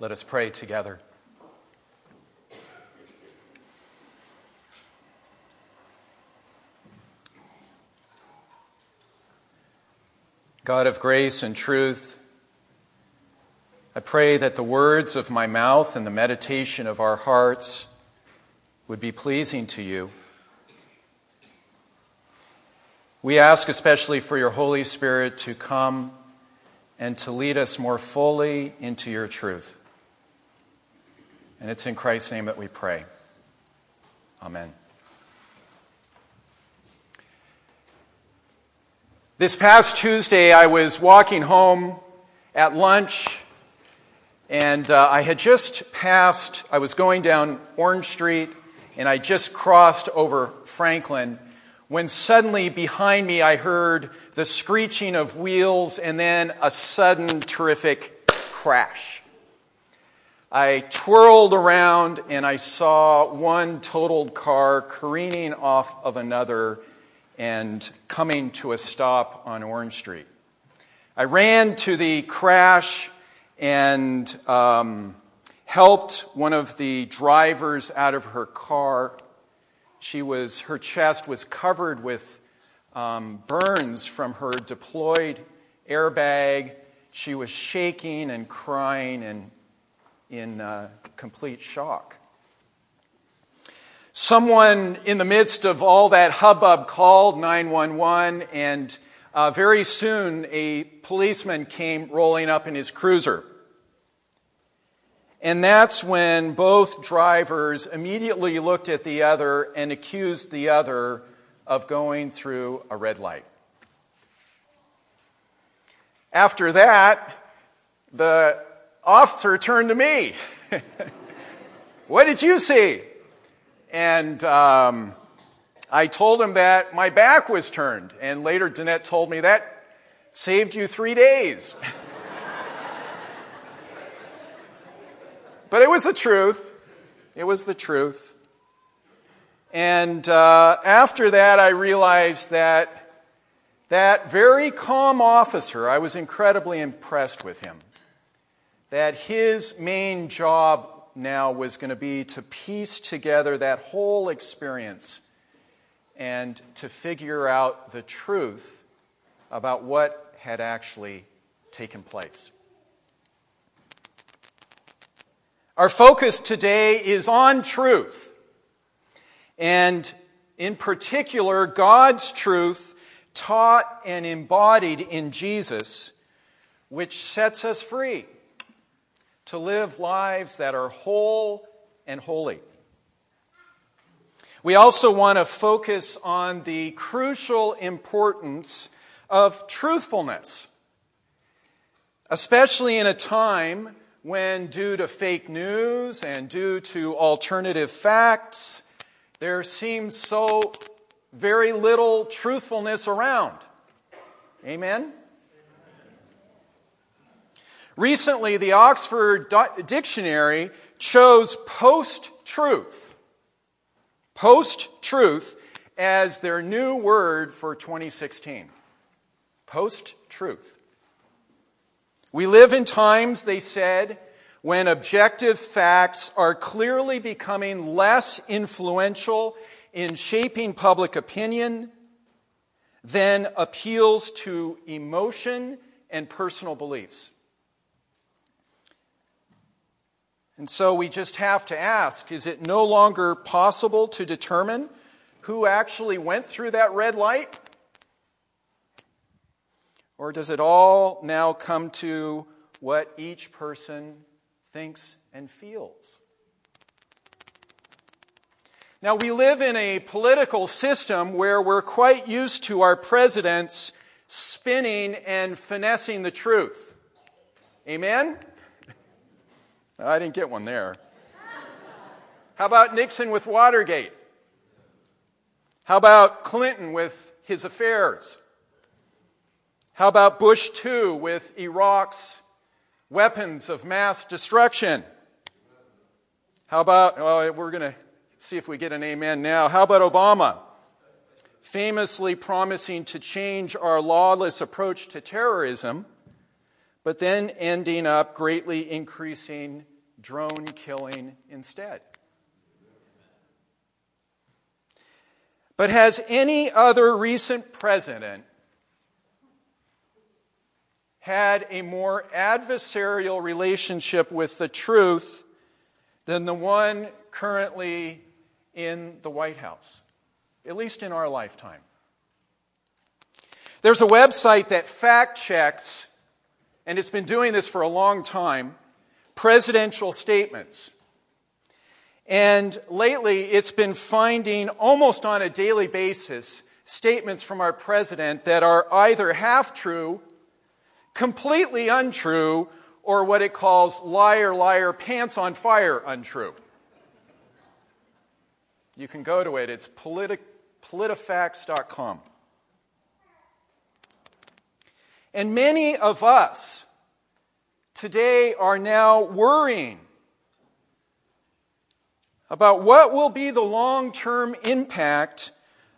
Let us pray together. God of grace and truth, I pray that the words of my mouth and the meditation of our hearts would be pleasing to you. We ask especially for your Holy Spirit to come and to lead us more fully into your truth. And it's in Christ's name that we pray. Amen. This past Tuesday, I was walking home at lunch, and uh, I had just passed, I was going down Orange Street, and I just crossed over Franklin when suddenly behind me I heard the screeching of wheels and then a sudden terrific crash. I twirled around and I saw one totaled car careening off of another and coming to a stop on Orange Street. I ran to the crash and um, helped one of the drivers out of her car. She was, her chest was covered with um, burns from her deployed airbag. She was shaking and crying and in uh, complete shock. Someone in the midst of all that hubbub called 911, and uh, very soon a policeman came rolling up in his cruiser. And that's when both drivers immediately looked at the other and accused the other of going through a red light. After that, the officer turned to me. what did you see? And um, I told him that my back was turned. And later, Danette told me that saved you three days. but it was the truth. It was the truth. And uh, after that, I realized that that very calm officer, I was incredibly impressed with him, that his main job now was going to be to piece together that whole experience and to figure out the truth about what had actually taken place. Our focus today is on truth, and in particular, God's truth taught and embodied in Jesus, which sets us free to live lives that are whole and holy. We also want to focus on the crucial importance of truthfulness, especially in a time when, due to fake news and due to alternative facts, there seems so very little truthfulness around. Amen? Recently, the Oxford Dictionary chose post truth, post truth, as their new word for 2016. Post truth. We live in times, they said, when objective facts are clearly becoming less influential in shaping public opinion than appeals to emotion and personal beliefs. And so we just have to ask is it no longer possible to determine who actually went through that red light? Or does it all now come to what each person thinks and feels? Now, we live in a political system where we're quite used to our presidents spinning and finessing the truth. Amen? I didn't get one there. How about Nixon with Watergate? How about Clinton with his affairs? How about Bush 2 with Iraq's weapons of mass destruction? How about, oh, we're going to see if we get an amen now. How about Obama? Famously promising to change our lawless approach to terrorism, but then ending up greatly increasing drone killing instead. But has any other recent president had a more adversarial relationship with the truth than the one currently in the White House, at least in our lifetime? There's a website that fact checks, and it's been doing this for a long time, presidential statements. And lately, it's been finding almost on a daily basis statements from our president that are either half true, completely untrue, or what it calls liar, liar, pants on fire untrue. You can go to it, it's politi- politifact.com. And many of us today are now worrying about what will be the long term impact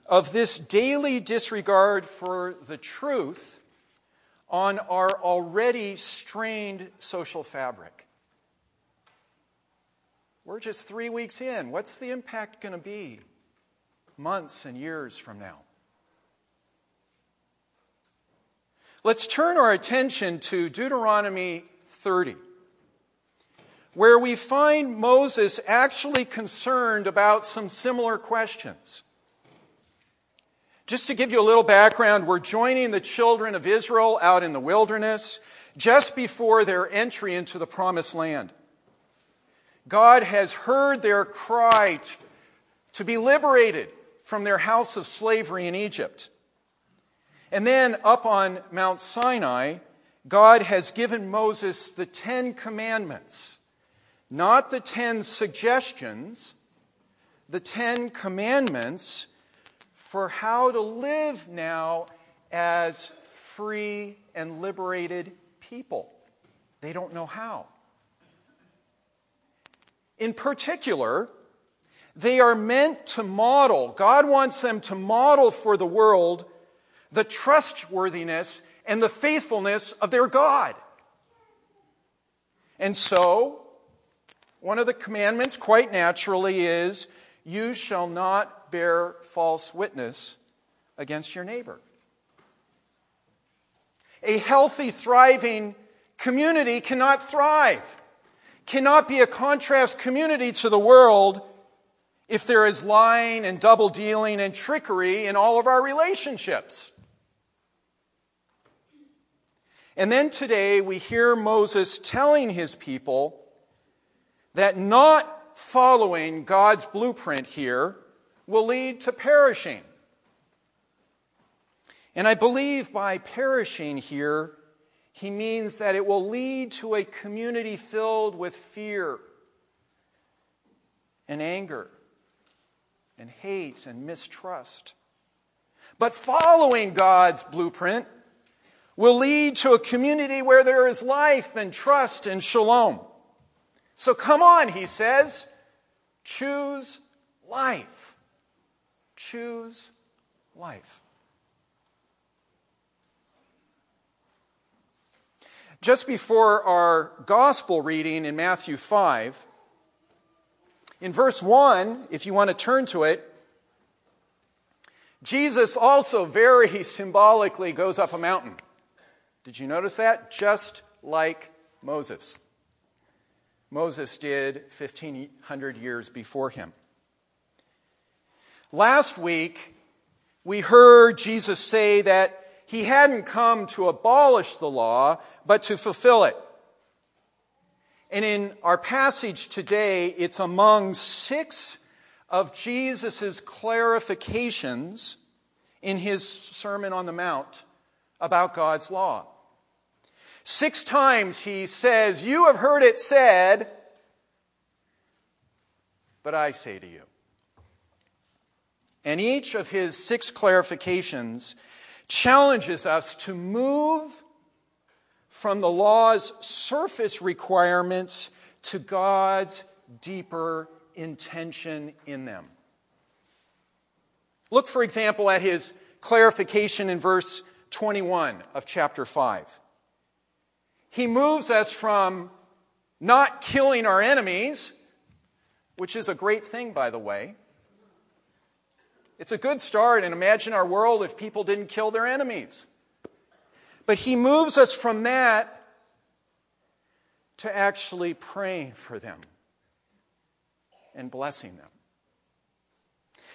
of this daily disregard for the truth on our already strained social fabric. We're just three weeks in. What's the impact going to be months and years from now? Let's turn our attention to Deuteronomy 30, where we find Moses actually concerned about some similar questions. Just to give you a little background, we're joining the children of Israel out in the wilderness just before their entry into the promised land. God has heard their cry to be liberated from their house of slavery in Egypt. And then up on Mount Sinai, God has given Moses the Ten Commandments, not the Ten Suggestions, the Ten Commandments for how to live now as free and liberated people. They don't know how. In particular, they are meant to model, God wants them to model for the world the trustworthiness and the faithfulness of their God. And so, one of the commandments, quite naturally, is you shall not bear false witness against your neighbor. A healthy, thriving community cannot thrive, cannot be a contrast community to the world if there is lying and double dealing and trickery in all of our relationships. And then today we hear Moses telling his people that not following God's blueprint here will lead to perishing. And I believe by perishing here, he means that it will lead to a community filled with fear and anger and hate and mistrust. But following God's blueprint will lead to a community where there is life and trust and shalom. So come on, he says, choose life. Choose life. Just before our gospel reading in Matthew 5, in verse 1, if you want to turn to it, Jesus also very symbolically goes up a mountain. Did you notice that? Just like Moses. Moses did 1500 years before him. Last week, we heard Jesus say that he hadn't come to abolish the law, but to fulfill it. And in our passage today, it's among six of Jesus' clarifications in his Sermon on the Mount about God's law. Six times he says, You have heard it said, but I say to you. And each of his six clarifications challenges us to move from the law's surface requirements to God's deeper intention in them. Look, for example, at his clarification in verse 21 of chapter 5 he moves us from not killing our enemies, which is a great thing, by the way. It's a good start, and imagine our world if people didn't kill their enemies. But he moves us from that to actually praying for them and blessing them.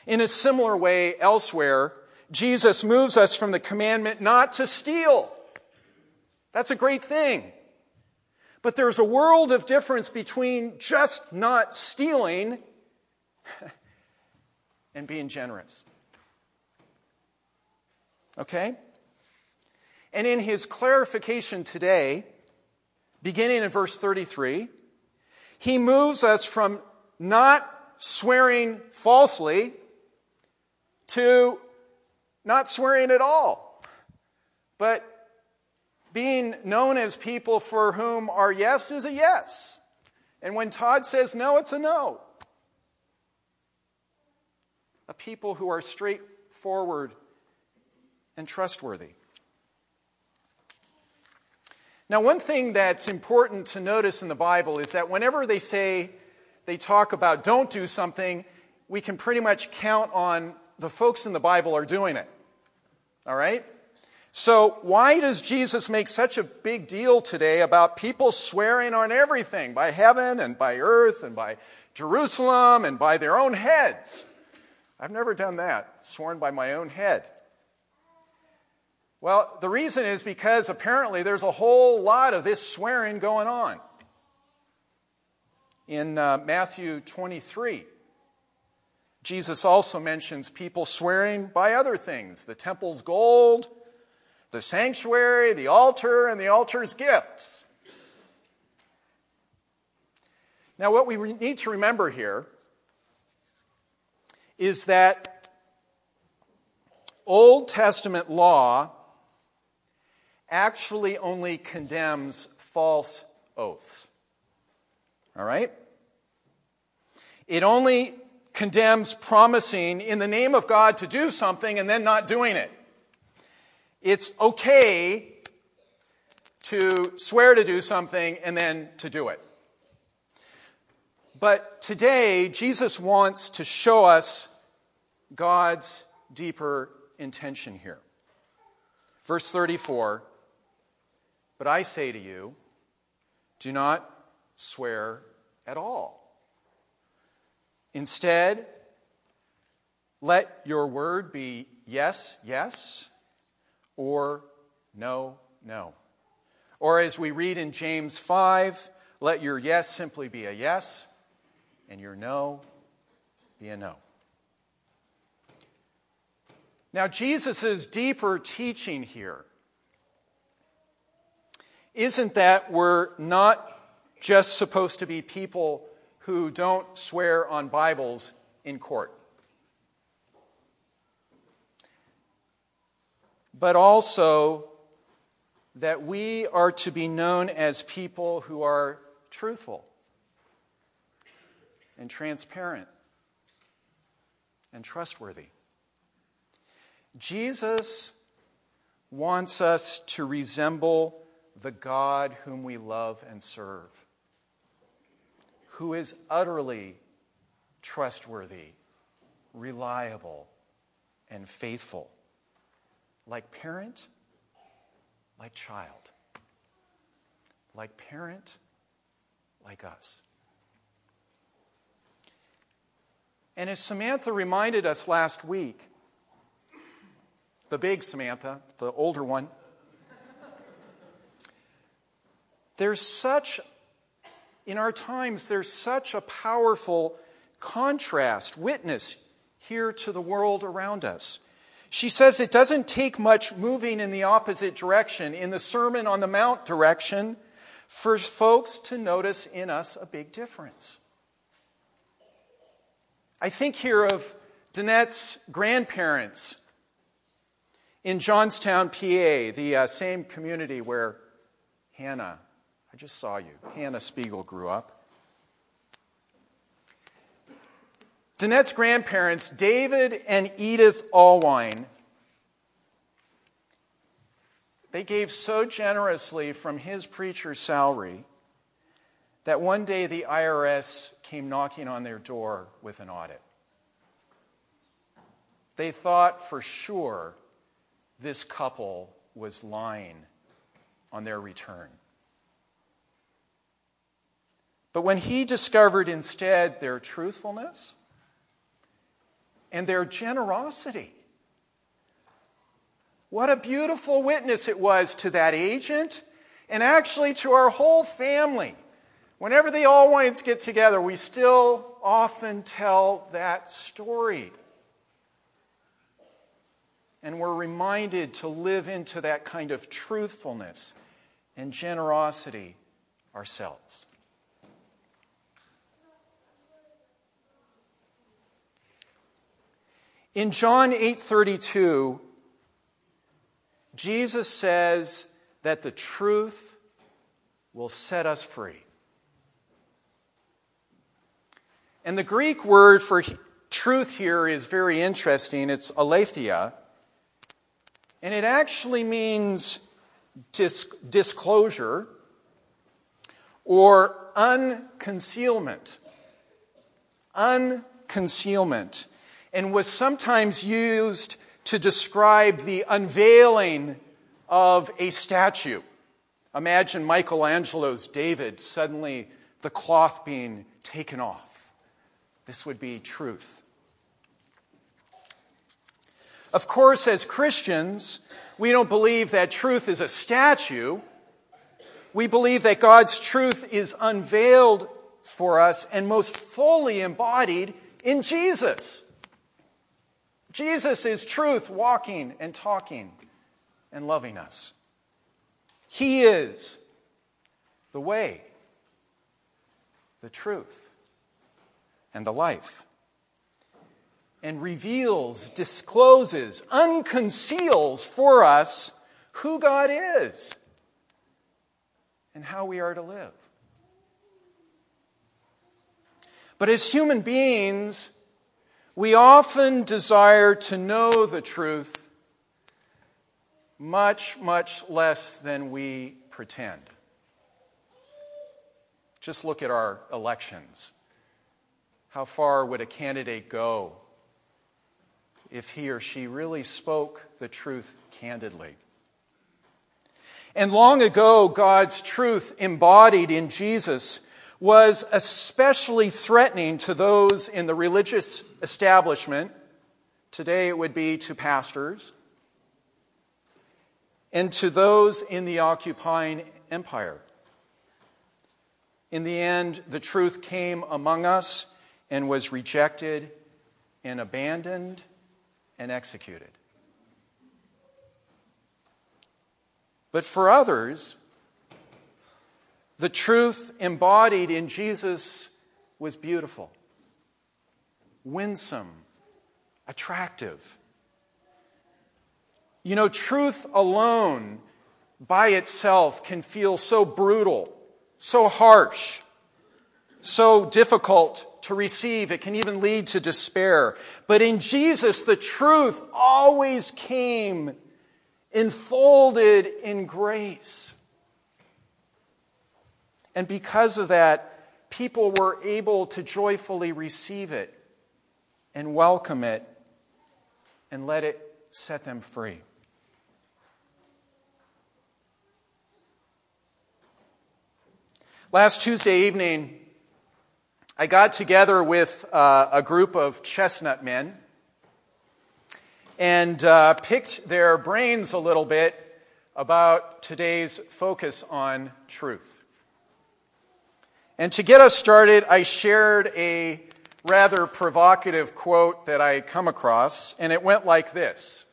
In a similar way, elsewhere, Jesus moves us from the commandment not to steal. That's a great thing. But there's a world of difference between just not stealing and being generous. Okay? And in his clarification today, beginning in verse 33, he moves us from not swearing falsely to not swearing at all, but being known as people for whom our yes is a yes. And when Todd says no, it's a no. A people who are straightforward and trustworthy. Now, one thing that's important to notice in the Bible is that whenever they say, they talk about don't do something, we can pretty much count on the folks in the Bible are doing it. All right? So, why does Jesus make such a big deal today about people swearing on everything by heaven and by earth and by Jerusalem and by their own heads? I've never done that, sworn by my own head. Well, the reason is because apparently there's a whole lot of this swearing going on. In uh, Matthew 23, Jesus also mentions people swearing by other things the temple's gold, the sanctuary, the altar, and the altar's gifts. Now, what we need to remember here is that Old Testament law actually only condemns false oaths. All right? It only condemns promising in the name of God to do something and then not doing it. It's okay to swear to do something and then to do it. But today, Jesus wants to show us God's deeper intention here. Verse 34 but I say to you, do not swear at all. Instead, let your word be yes, yes, or no, no. Or as we read in James 5, let your yes simply be a yes, and your no be a no. Now, Jesus' deeper teaching here isn't that we're not just supposed to be people who don't swear on Bibles in court, but also that we are to be known as people who are truthful and transparent and trustworthy. Jesus wants us to resemble the God whom we love and serve, who is utterly trustworthy, reliable, and faithful, like parent, like child, like parent, like us. And as Samantha reminded us last week, the big Samantha, the older one, There's such, in our times, there's such a powerful contrast, witness here to the world around us. She says it doesn't take much moving in the opposite direction, in the Sermon on the Mount direction, for folks to notice in us a big difference. I think here of Danette's grandparents in Johnstown, PA, the uh, same community where Hannah I just saw you. Hannah Spiegel grew up. Danette's grandparents, David and Edith Allwine, they gave so generously from his preacher's salary that one day the IRS came knocking on their door with an audit. They thought for sure this couple was lying on their return. But when he discovered instead their truthfulness and their generosity, what a beautiful witness it was to that agent and actually to our whole family. Whenever the Allwines get together, we still often tell that story. And we're reminded to live into that kind of truthfulness and generosity ourselves. In John 8:32, Jesus says that the truth will set us free. And the Greek word for truth here is very interesting. It's aletheia. And it actually means dis- disclosure or unconcealment. Unconcealment. And was sometimes used to describe the unveiling of a statue. Imagine Michelangelo's David, suddenly the cloth being taken off. This would be truth. Of course, as Christians, we don't believe that truth is a statue. We believe that God's truth is unveiled for us and most fully embodied in Jesus. Jesus is truth walking and talking and loving us. He is the way, the truth, and the life. And reveals, discloses, unconceals for us who God is and how we are to live. But as human beings, we often desire to know the truth much, much less than we pretend. Just look at our elections. How far would a candidate go if he or she really spoke the truth candidly? And long ago, God's truth embodied in Jesus was especially threatening to those in the religious establishment. Today it would be to pastors and to those in the occupying empire. In the end, the truth came among us and was rejected and abandoned and executed. But for others, the truth embodied in Jesus was beautiful, winsome, attractive. You know, truth alone by itself can feel so brutal, so harsh, so difficult to receive. It can even lead to despair. But in Jesus, the truth always came enfolded in grace. And because of that, people were able to joyfully receive it and welcome it and let it set them free. Last Tuesday evening, I got together with uh, a group of chestnut men and uh, picked their brains a little bit about today's focus on truth. And to get us started, I shared a rather provocative quote that I had come across, and it went like this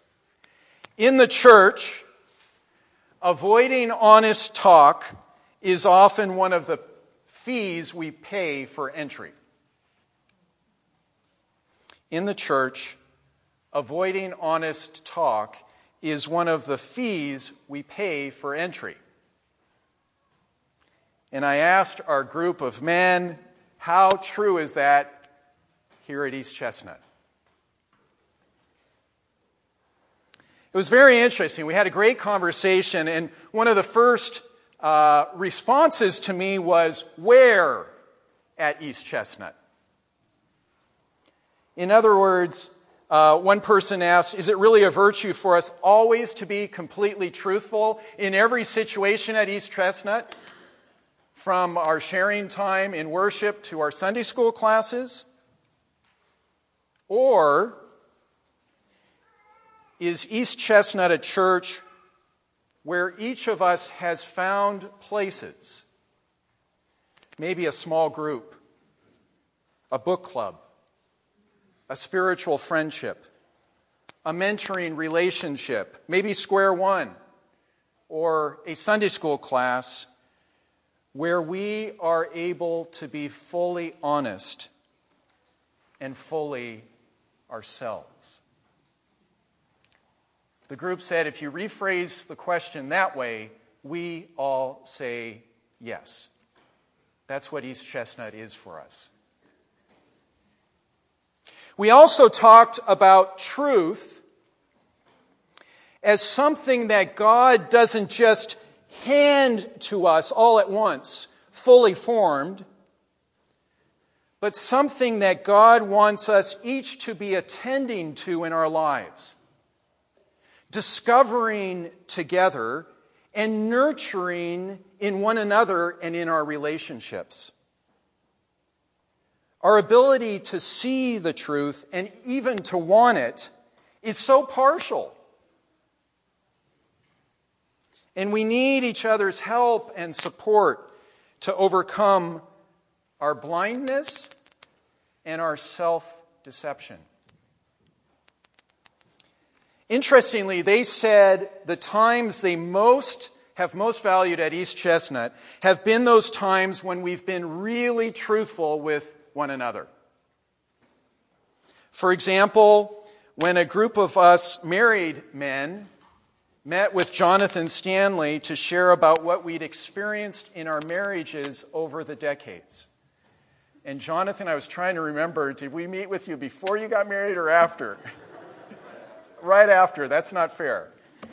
In the church, avoiding honest talk is often one of the fees we pay for entry. In the church, avoiding honest talk is one of the fees we pay for entry and I asked our group of men, how true is that here at East Chestnut? It was very interesting. We had a great conversation, and one of the first uh, responses to me was, Where at East Chestnut? In other words, uh, one person asked, Is it really a virtue for us always to be completely truthful in every situation at East Chestnut? From our sharing time in worship to our Sunday school classes? Or is East Chestnut a church where each of us has found places, maybe a small group, a book club, a spiritual friendship, a mentoring relationship, maybe square one, or a Sunday school class where we are able to be fully honest and fully ourselves. The group said if you rephrase the question that way, we all say yes. That's what East Chestnut is for us. We also talked about truth as something that God doesn't just hand to us all at once, fully formed, but something that God wants us each to be attending to in our lives, discovering together and nurturing in one another and in our relationships. Our ability to see the truth and even to want it is so partial. And we need each other's help and support to overcome our blindness and our self deception. Interestingly, they said the times they most have most valued at East Chestnut have been those times when we've been really truthful with one another. For example, when a group of us married men met with Jonathan Stanley to share about what we'd experienced in our marriages over the decades. And Jonathan, I was trying to remember did we meet with you before you got married or after? right after. That's not fair.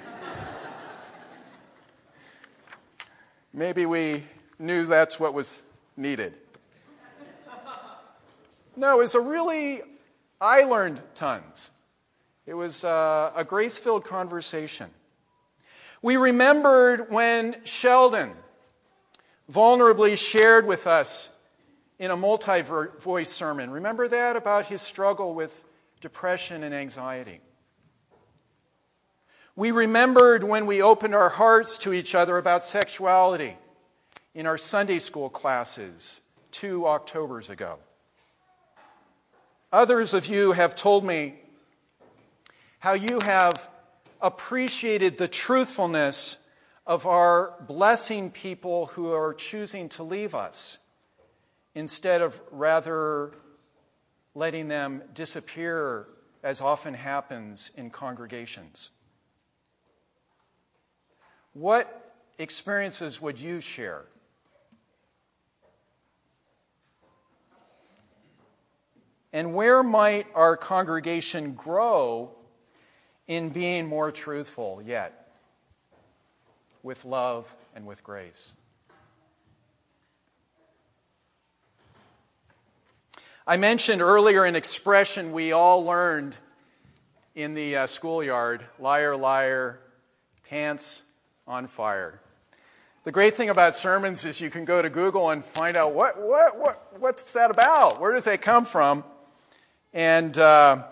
Maybe we knew that's what was needed. No, it was a really, I learned tons. It was uh, a grace filled conversation. We remembered when Sheldon vulnerably shared with us in a multi voice sermon. Remember that about his struggle with depression and anxiety? We remembered when we opened our hearts to each other about sexuality in our Sunday school classes two Octobers ago. Others of you have told me how you have appreciated the truthfulness of our blessing people who are choosing to leave us instead of rather letting them disappear as often happens in congregations. What experiences would you share? And where might our congregation grow in being more truthful yet, with love and with grace? I mentioned earlier an expression we all learned in the uh, schoolyard liar, liar, pants on fire. The great thing about sermons is you can go to Google and find out what, what, what, what's that about? Where does that come from? And uh,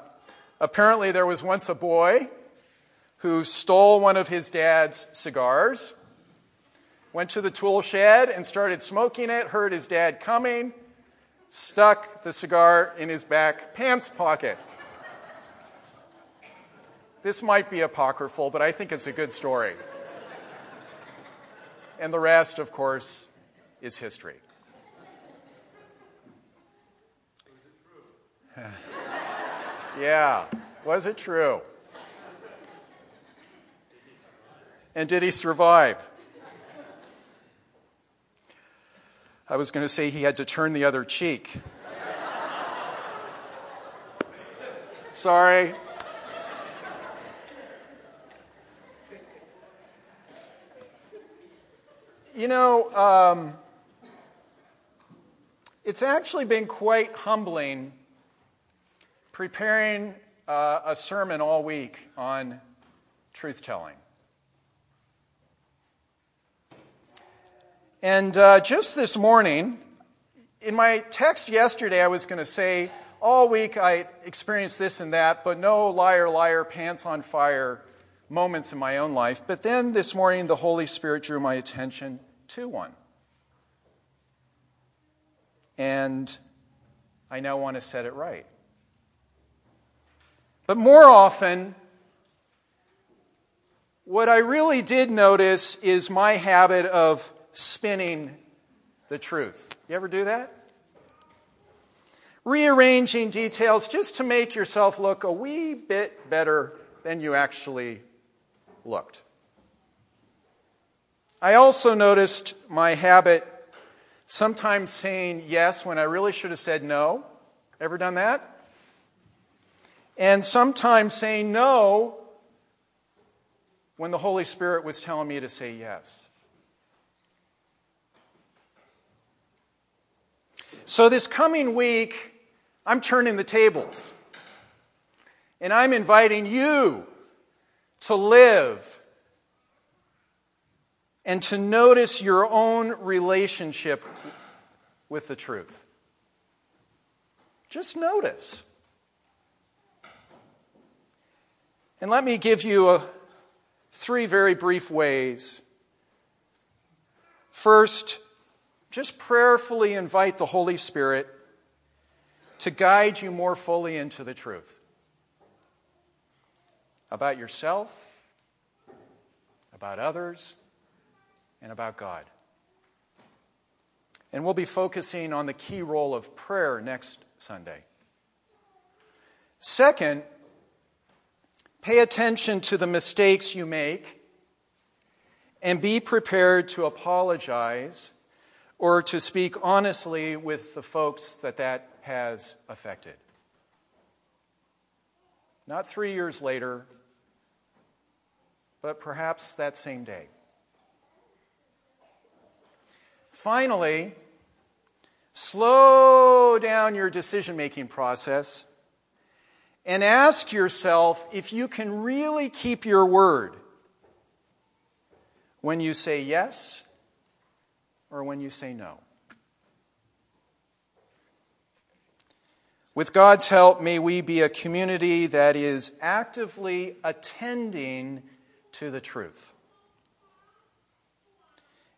apparently, there was once a boy who stole one of his dad's cigars, went to the tool shed and started smoking it, heard his dad coming, stuck the cigar in his back pants pocket. This might be apocryphal, but I think it's a good story. And the rest, of course, is history. Yeah. Was it true? And did he survive? I was going to say he had to turn the other cheek. Sorry. You know, um, it's actually been quite humbling preparing uh, a sermon all week on truth telling. And uh, just this morning, in my text yesterday, I was going to say, all week I experienced this and that, but no liar, liar, pants on fire moments in my own life. But then this morning, the Holy Spirit drew my attention to one. And I now want to set it right. But more often, what I really did notice is my habit of spinning the truth. You ever do that? Rearranging details just to make yourself look a wee bit better than you actually looked. I also noticed my habit sometimes saying yes when I really should have said no. Ever done that? And sometimes saying no when the Holy Spirit was telling me to say yes. So, this coming week, I'm turning the tables. And I'm inviting you to live and to notice your own relationship with the truth. Just notice. And let me give you a, three very brief ways. First, just prayerfully invite the Holy Spirit to guide you more fully into the truth about yourself, about others, and about God. And we'll be focusing on the key role of prayer next Sunday. Second, pay attention to the mistakes you make and be prepared to apologize or to speak honestly with the folks that that has affected. Not three years later, but perhaps that same day. Finally, slow down your decision making process and ask yourself if you can really keep your word when you say yes or when you say no. With God's help, may we be a community that is actively attending to the truth.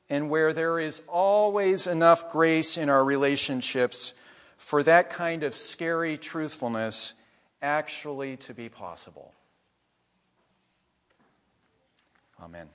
And where there is always enough grace in our relationships for that kind of scary truthfulness actually to be possible. Amen.